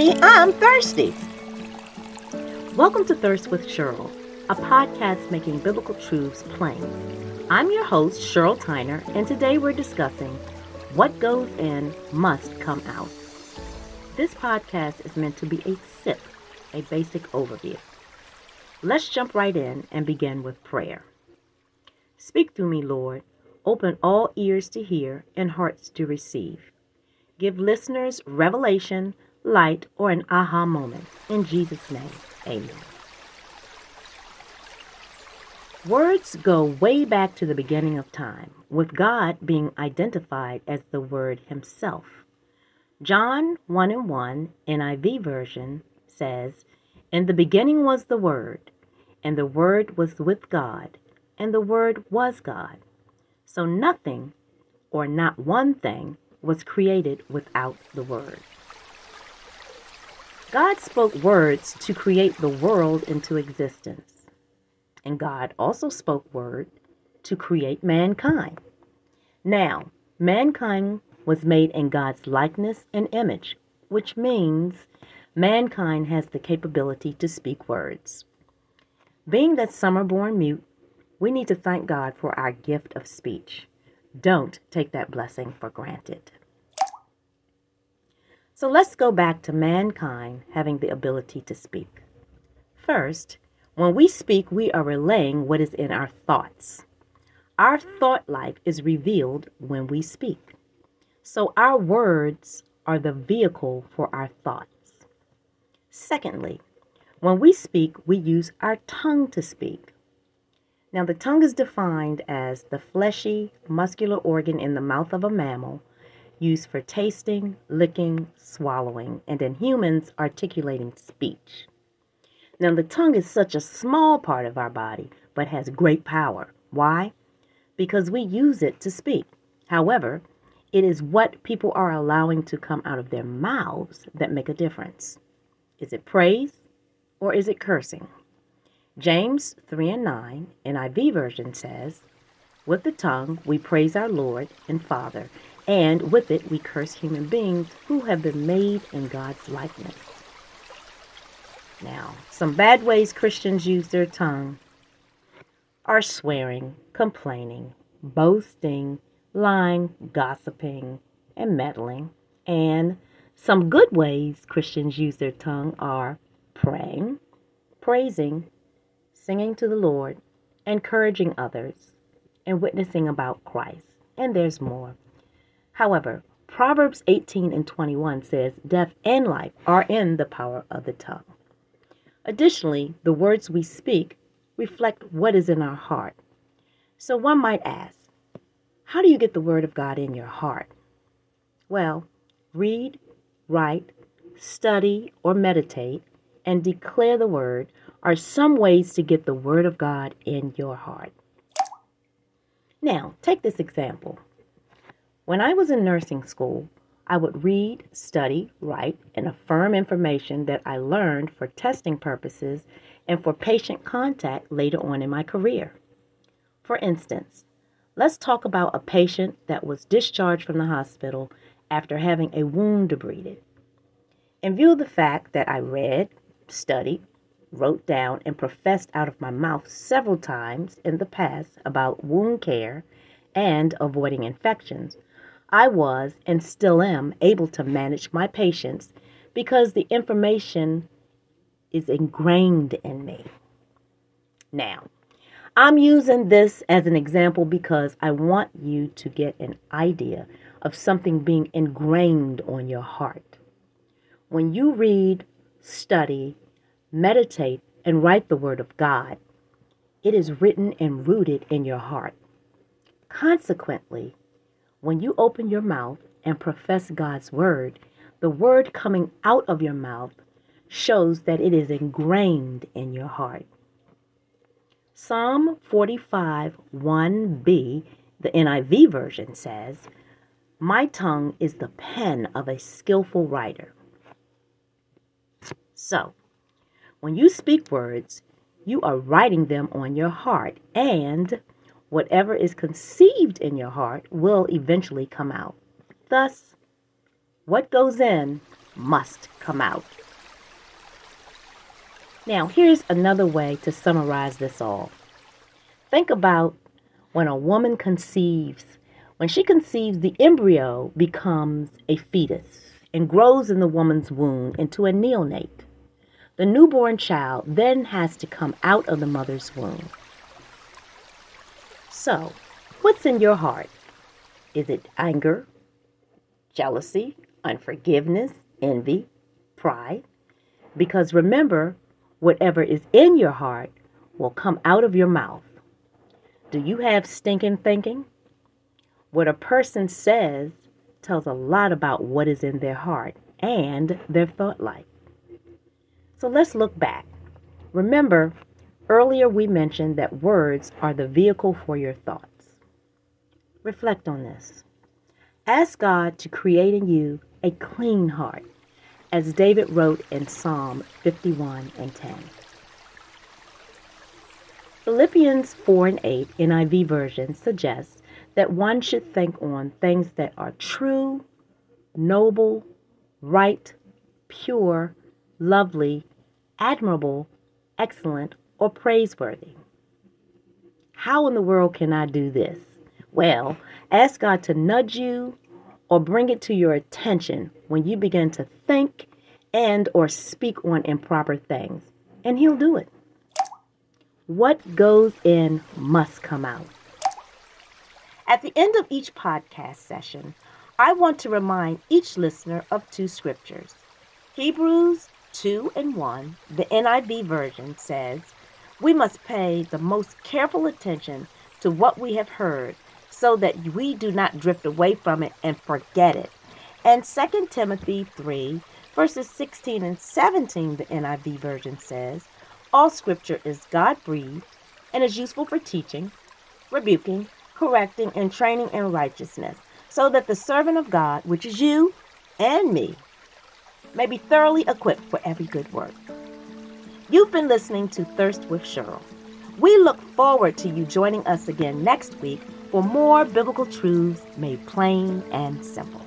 everybody. I'm thirsty. Welcome to Thirst with Cheryl, a podcast making biblical truths plain. I'm your host, Cheryl Tyner, and today we're discussing what goes in must come out. This podcast is meant to be a sip, a basic overview. Let's jump right in and begin with prayer. Speak through me, Lord. Open all ears to hear and hearts to receive. Give listeners revelation, light, or an aha moment. In Jesus' name, amen. Words go way back to the beginning of time, with God being identified as the Word Himself. John 1 and 1, NIV version, says, In the beginning was the Word, and the Word was with God, and the Word was God. So nothing, or not one thing, was created without the Word. God spoke words to create the world into existence. And God also spoke word to create mankind. Now, mankind was made in God's likeness and image, which means mankind has the capability to speak words. Being that some are born mute, we need to thank God for our gift of speech. Don't take that blessing for granted. So let's go back to mankind having the ability to speak. First, when we speak, we are relaying what is in our thoughts. Our thought life is revealed when we speak. So our words are the vehicle for our thoughts. Secondly, when we speak, we use our tongue to speak. Now, the tongue is defined as the fleshy, muscular organ in the mouth of a mammal used for tasting, licking, swallowing, and in humans, articulating speech. Now, the tongue is such a small part of our body, but has great power. Why? Because we use it to speak. However, it is what people are allowing to come out of their mouths that make a difference. Is it praise or is it cursing? James 3 and 9, NIV version says, With the tongue we praise our Lord and Father, and with it we curse human beings who have been made in God's likeness. Now, some bad ways Christians use their tongue are swearing, complaining, boasting, lying, gossiping, and meddling. And some good ways Christians use their tongue are praying, praising, singing to the Lord, encouraging others, and witnessing about Christ. And there's more. However, Proverbs 18 and 21 says, Death and life are in the power of the tongue. Additionally, the words we speak reflect what is in our heart. So one might ask, how do you get the Word of God in your heart? Well, read, write, study, or meditate, and declare the Word are some ways to get the Word of God in your heart. Now, take this example. When I was in nursing school, I would read, study, write, and affirm information that I learned for testing purposes and for patient contact later on in my career. For instance, let's talk about a patient that was discharged from the hospital after having a wound debrided. In view of the fact that I read, studied, wrote down, and professed out of my mouth several times in the past about wound care and avoiding infections, I was and still am able to manage my patients because the information is ingrained in me. Now, I'm using this as an example because I want you to get an idea of something being ingrained on your heart. When you read, study, meditate, and write the Word of God, it is written and rooted in your heart. Consequently, when you open your mouth and profess God's Word, the Word coming out of your mouth shows that it is ingrained in your heart. Psalm 45 1b, the NIV version says, My tongue is the pen of a skillful writer. So, when you speak words, you are writing them on your heart, and whatever is conceived in your heart will eventually come out. Thus, what goes in must come out. Now, here's another way to summarize this all. Think about when a woman conceives. When she conceives, the embryo becomes a fetus and grows in the woman's womb into a neonate. The newborn child then has to come out of the mother's womb. So, what's in your heart? Is it anger, jealousy, unforgiveness, envy, pride? Because remember, whatever is in your heart will come out of your mouth. Do you have stinking thinking? What a person says tells a lot about what is in their heart and their thought life. So let's look back. Remember, earlier we mentioned that words are the vehicle for your thoughts. Reflect on this. Ask God to create in you a clean heart, as David wrote in Psalm 51 and 10. Philippians 4 and 8 NIV version suggests that one should think on things that are true, noble, right, pure, lovely, admirable, excellent, or praiseworthy. How in the world can I do this? Well, ask God to nudge you or bring it to your attention when you begin to think and or speak on improper things, and he'll do it. What goes in must come out. At the end of each podcast session, I want to remind each listener of two scriptures. Hebrews 2 and 1, the NIV version says, We must pay the most careful attention to what we have heard so that we do not drift away from it and forget it. And 2 Timothy 3, verses 16 and 17, the NIV version says, All scripture is God breathed and is useful for teaching, rebuking, correcting, and training in righteousness, so that the servant of God, which is you and me, may be thoroughly equipped for every good work. You've been listening to Thirst with Cheryl. We look forward to you joining us again next week for more biblical truths made plain and simple.